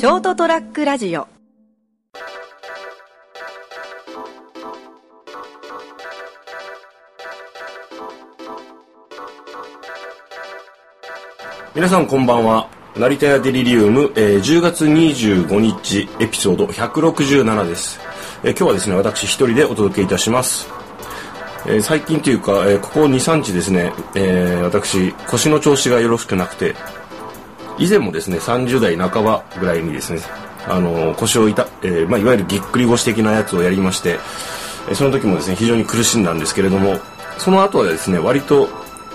ショートトラックラジオ。皆さんこんばんは。成田屋デリリウム、えー10月25日エピソード167です、えー今日はですね私一人でお届けいたします、えー最近というか、えーここ23日ですね、えー私腰の調子がよろしくなくて以前もですね30代半ばぐらいにですねあの腰を痛、えーまあ、いわゆるぎっくり腰的なやつをやりましてその時もですね非常に苦しんだんですけれどもその後はですね割と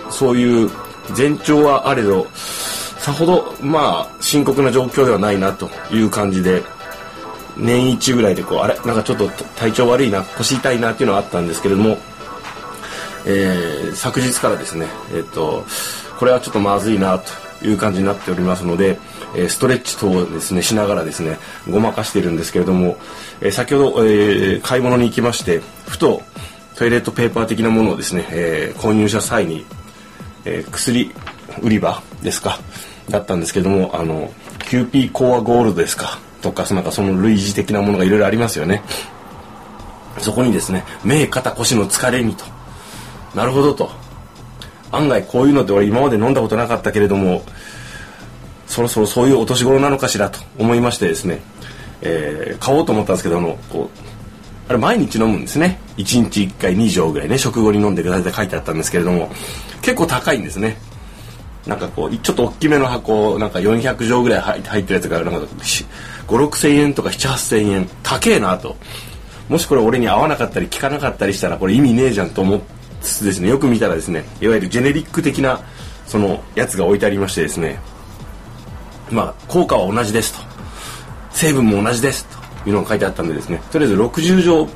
そういう前兆はあれどさほどまあ深刻な状況ではないなという感じで年一ぐらいでこうあれなんかちょっと体調悪いな腰痛いなっていうのはあったんですけれどもえー昨日からですね、えっとこれはちょっとまずいなという感じになっておりますので、えストレッチ等をですねしながらですねごまかしているんですけれども、え先ほど、え買い物に行きましてふとトイレットペーパー的なものをですね、え購入した際に、え薬売り場ですかだったんですけどもあのキューピーコアゴールドですかとかなんかその類似的なものがいろいろありますよね。そこにですね目肩腰の疲れにと。なるほどと。案外こういうのって俺今まで飲んだことなかったけれどもそろそろそういうお年頃なのかしらと思いましてですね、えー買おうと思ったんですけどあのこうあれ毎日飲むんですね。1日1回2錠ぐらいね食後に飲んでくださいって書いてあったんですけれども結構高いんですね。なんかこうちょっと大きめの箱なんか400錠ぐらい入ってるやつがなんか56千円とか7 8千円。高えなと。もしこれ俺に合わなかったり効かなかったりしたらこれ意味ねえじゃんと思ってですねよく見たらですねいわゆるジェネリック的なそのやつが置いてありましてですねまあ効果は同じですと。成分も同じですというのが書いてあったんでですねとりあえず60錠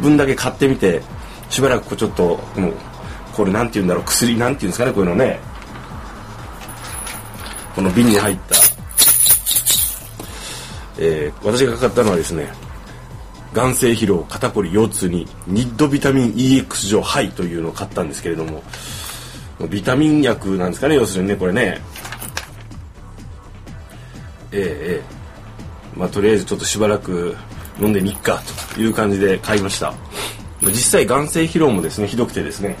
分だけ買ってみてしばらくこうちょっともうこれなんて言うんだろう薬なんて言うんですかねこういうのね。この瓶に入った、えー私がかかったのはですね眼性疲労肩こり腰痛にニッドビタミン EX 錠ハイというのを買ったんですけれどもビタミン薬なんですかね要するにねこれね。ええええ。まあとりあえずちょっとしばらく飲んでみっかという感じで買いました。実際眼性疲労もですねひどくてですね。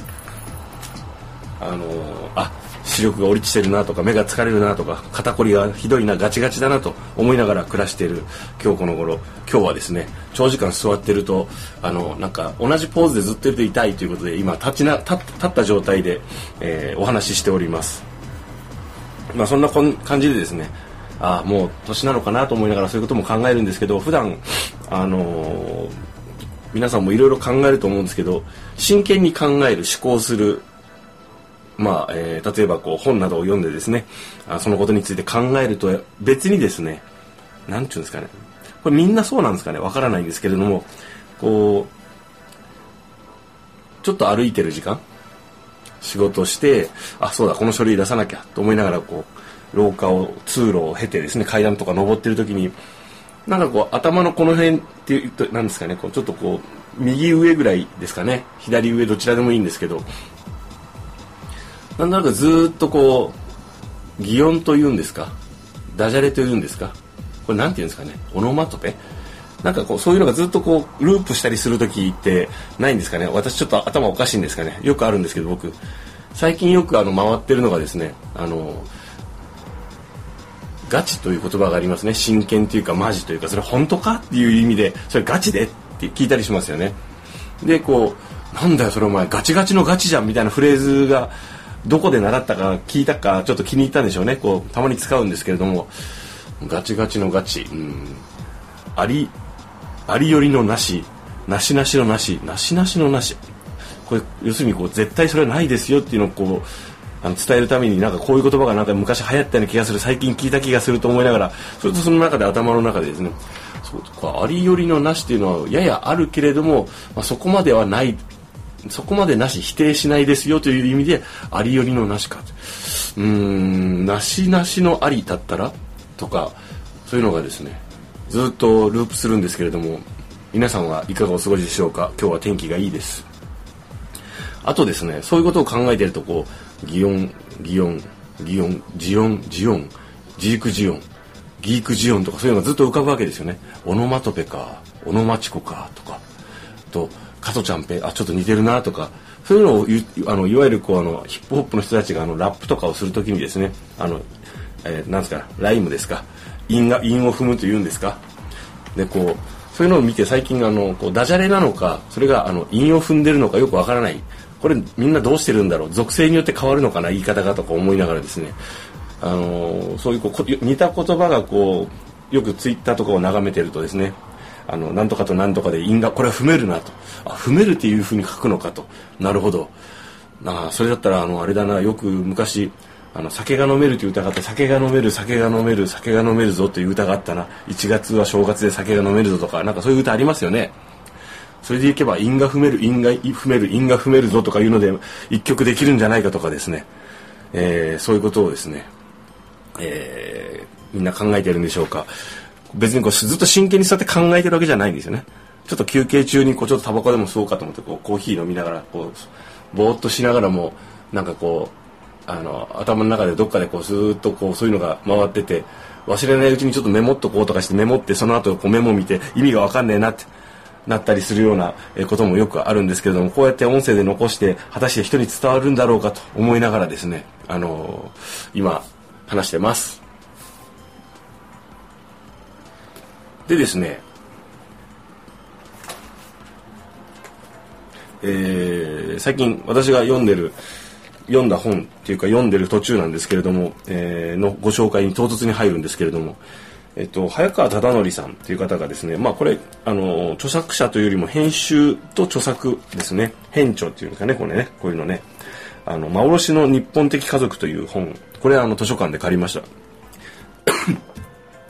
あのーあ視力が落ちてるなとか目が疲れるなとか肩こりがひどいなガチガチだなと思いながら暮らしている今日この頃。今日はですね長時間座ってるとあのなんか同じポーズでずっといると痛いということで今立ちな立った状態で、えーお話ししております。まあそんな感じでですねああもう年なのかなと思いながらそういうことも考えるんですけど普段あのー皆さんもいろいろ考えると思うんですけど真剣に考える思考するまあ、えー例えばこう本などを読んでですねあそのことについて考えると別にですねなんていうんですかね。これみんなそうなんですかね。わからないんですけれどもこうちょっと歩いてる時間仕事してあそうだこの書類出さなきゃと思いながらこう廊下を通路を経てですね階段とか登ってる時になんかこう頭のこの辺っていうとなんですかね。こうちょっとこう右上ぐらいですかね。左上どちらでもいいんですけどなんとなくずっとこう擬音というんですか？ダジャレというんですか？これなんていうんですかね？オノマトペ？なんかこうそういうのがずっとこうループしたりする時ってないんですかね？私ちょっと頭おかしいんですかね？よくあるんですけど僕。最近よくあの回ってるのがですねあのガチという言葉がありますね。真剣というかマジというかそれ本当かっていう意味でそれガチでって聞いたりしますよね。でこうなんだよそれお前ガチガチのガチじゃんみたいなフレーズがどこで習ったか聞いたかちょっと気に入ったんでしょうね。こうたまに使うんですけれども。ガチガチのガチ。うん。ありありよりのなし。なしなしのなし。なしなしのなし。これ要するにこう絶対それはないですよっていうのをこうあの伝えるためになんかこういう言葉がなんか昔流行ったような気がする。最近聞いた気がすると思いながらそれとその中で頭の中でですね。そうありよりのなしっていうのはややあるけれども、まあ、そこまではないそこまでなし否定しないですよという意味でありよりのなしか。うーんなしなしのありだったらとかそういうのがですねずっとループするんですけれども皆さんはいかがお過ごしでしょうか？今日は天気がいいです。あとですねそういうことを考えてるとこう擬音擬音擬音擬音擬音自育擬音ギークジオンとかそういうのがずっと浮かぶわけですよね。オノマトペかオノマチコかとか。と加トちゃんペあちょっと似てるなとかそういうのをあのいわゆるこうあのヒップホップの人たちがあのラップとかをするときにですねあの、えー、なんですかライムですか韻が韻を踏むというんですかでこうそういうのを見て最近あのこうダジャレなのかそれがあの韻を踏んでるのかよくわからない。これみんなどうしてるんだろう属性によって変わるのかな言い方がとか思いながらですね。あのそういうこう似た言葉がこうよくツイッターとかを眺めてるとですねあのなんとかとなんとかで因果これは踏めるなと。あ踏めるっていうふうに書くのかと。なるほど。あそれだったらあのあれだな。よく昔あの酒が飲めるという歌があって酒が飲める酒が飲める酒が飲めるぞという歌があったな。1月は正月で酒が飲めるぞとかなんかそういう歌ありますよね。それでいけば因果踏める因果踏める因果踏めるぞとかいうので一曲できるんじゃないかとかですね、えー、そういうことをですね、えー、みんな考えてるんでしょうか。別にこうずっと真剣にそうやって考えてるわけじゃないんですよねちょっと休憩中にこうちょっとタバコでも吸おうかと思ってこうコーヒー飲みながらこうぼーっとしながらもなんかこうあの頭の中でどっかでこうスーッとこうそういうのが回ってて忘れないうちにちょっとメモっとこうとかしてメモってその後こうメモ見て意味が分かんねえなってなったりするようなこともよくあるんですけれどもこうやって音声で残して果たして人に伝わるんだろうかと思いながらですねあの今話してます。でですね、えー、最近私が読んでる読んだ本っていうか読んでる途中なんですけれども、えー、のご紹介に唐突に入るんですけれども、えっと、早川忠則さんという方がですね、まあこれ、あの、著作者というよりも編集と著作ですね、編著っていうかね、これね、こういうのね、あの、幻の日本的家族という本、これあの図書館で借りました。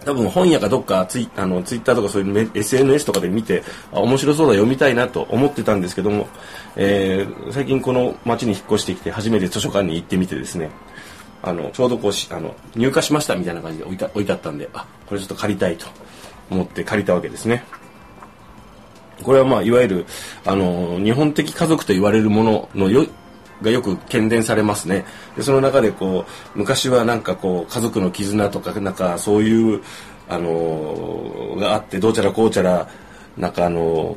多分本屋かどっかツイあのツイッターとかそういう SNS とかで見て面白そうだ読みたいなと思ってたんですけども、えー、最近この町に引っ越してきて初めて図書館に行ってみてですねあのちょうどこうしあの入荷しましたみたいな感じで置いた置いてあったんであこれちょっと借りたいと思って借りたわけですね。これはまあいわゆるあの日本的家族と言われるもののよがよく喧伝されますね。でその中でこう昔はなんかこう家族の絆とかなんかそういうあのがあってどうちゃらこうちゃらなんかあの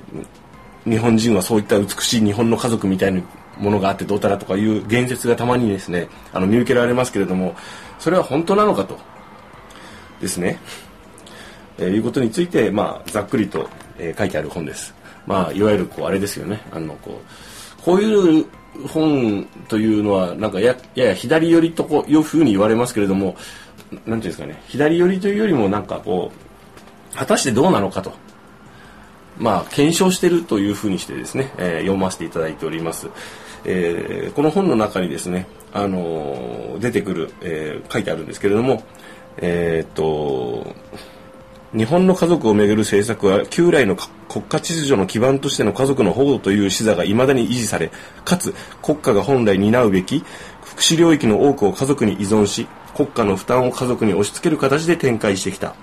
日本人はそういった美しい日本の家族みたいなものがあってどうたらとかいう言説がたまにですねあの見受けられますけれどもそれは本当なのかとですね、えー、いうことについて、まあ、ざっくりと、えー、書いてある本です。まあ、いわゆるこうあれですよね。あのこうこういう本というのはなんかややや左寄りとこういうふうに言われますけれどもなんていうんですかね左寄りというよりもなんかこう果たしてどうなのかとまあ検証してるというふうにしてですね、えー、読ませていただいております。えー、この本の中にですね、あのー、出てくる、え、書いてあるんですけれども、え、っと日本の家族をめぐる政策は旧来の国家秩序の基盤としての家族の保護という視座が未だに維持されかつ国家が本来担うべき福祉領域の多くを家族に依存し国家の負担を家族に押し付ける形で展開してきた。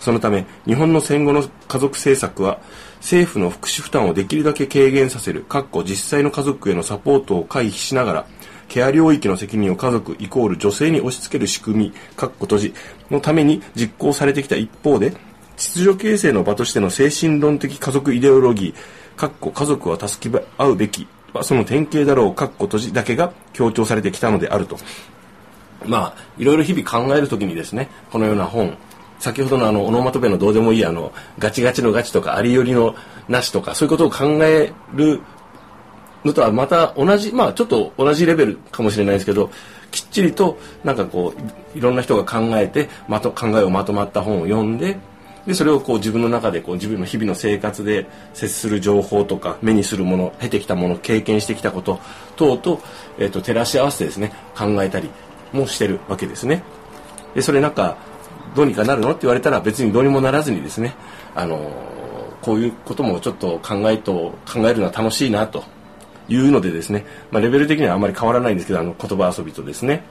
そのため日本の戦後の家族政策は政府の福祉負担をできるだけ軽減させる実際の家族へのサポートを回避しながらケア領域の責任を家族イコール女性に押し付ける仕組み、かっこ閉じのために実行されてきた一方で、秩序形成の場としての精神論的家族イデオロギー、かっこ家族は助け合うべき、その典型だろう、かっこ閉じだけが強調されてきたのであると。まあ、いろいろ日々考えるときにですね、このような本、先ほどのあの、オノマトペのどうでもいいあの、ガチガチのガチとか、ありよりのなしとか、そういうことを考えるのとはまた同じまあちょっと同じレベルかもしれないですけどきっちりとなんかこういろんな人が考えてまと考えをまとまった本を読んででそれをこう自分の中でこう自分の日々の生活で接する情報とか目にするもの経てきたもの経験してきたこと等と,、えーと、照らし合わせてですね考えたりもしてるわけですね。でそれなんかどうにかなるの？って言われたら別にどうにもならずにですねあのこういうこともちょっと考えと考えるのは楽しいなというのでですね、まあ、レベル的にはあまり変わらないんですけどあの言葉遊びとですね。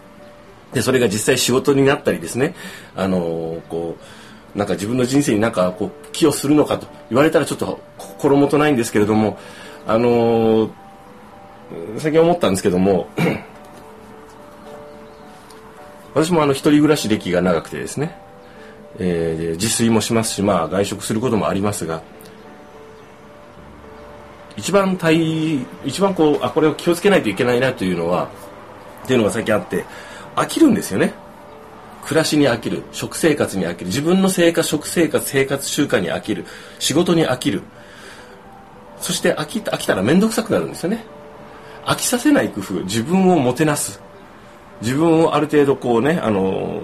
でそれが実際仕事になったりですねあのこうなんか自分の人生になんかこう寄与するのかと言われたらちょっと心もとないんですけれどもあの最近思ったんですけども 私もあの一人暮らし歴が長くてですねえー、自炊もしますし、まあ、外食することもありますが一番大一番こうあこれを気をつけないといけないなというのはっていうのが最近あって飽きるんですよね。暮らしに飽きる食生活に飽きる自分の生活食生活生活習慣に飽きる仕事に飽きる。そして飽き飽きたら面倒くさくなるんですよね。飽きさせない工夫自分をもてなす。自分をある程度こうねあの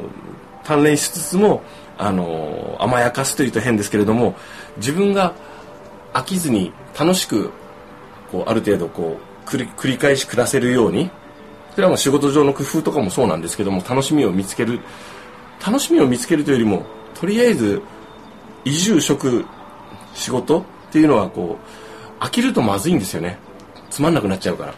鍛錬しつつもあの甘やかすというと変ですけれども自分が飽きずに楽しくこうある程度こう繰り繰り返し暮らせるように。それはもう仕事上の工夫とかもそうなんですけども楽しみを見つける。楽しみを見つけるというよりもとりあえず移住職仕事っていうのはこう飽きるとまずいんですよね。つまんなくなっちゃうから。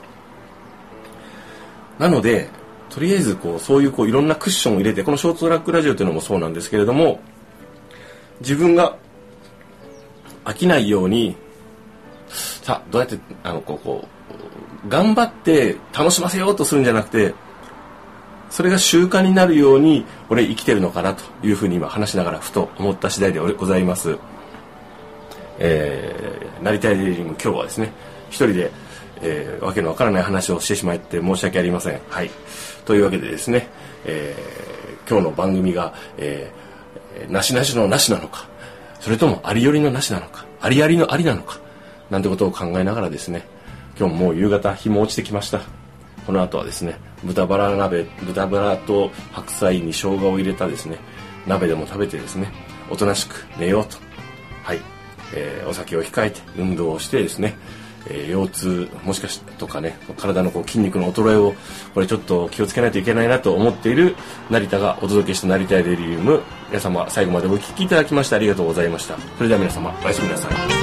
なのでとりあえずこうそういうこういろんなクッションを入れてこのショートトラックラジオというのもそうなんですけれども自分が飽きないようにさあどうやってあのこうこう頑張って楽しませようとするんじゃなくてそれが習慣になるように俺生きてるのかなというふうに今話しながらふと思った次第でございます。えー、なりたいデイリング今日はですね一人で、えー、わけのわからない話をしてしまって申し訳ありません。はい。というわけでですね、えー、今日の番組が、えー、なしなしのなしなのか、それともありよりのなしなのか、ありありのありなのか、なんてことを考えながらですね、今日ももう夕方日も落ちてきました。この後はですね、豚バラ鍋、豚バラと白菜に生姜を入れたですね、鍋でも食べてですね、おとなしく寝ようと。はい。えー、お酒を控えて運動をしてですね、えー、腰痛もしかしとかね体のこう筋肉の衰えをこれちょっと気をつけないといけないなと思っている成田がお届けした成田デリウム皆様最後までお聞きいただきましてありがとうございましたそれでは皆様おやすみなさい「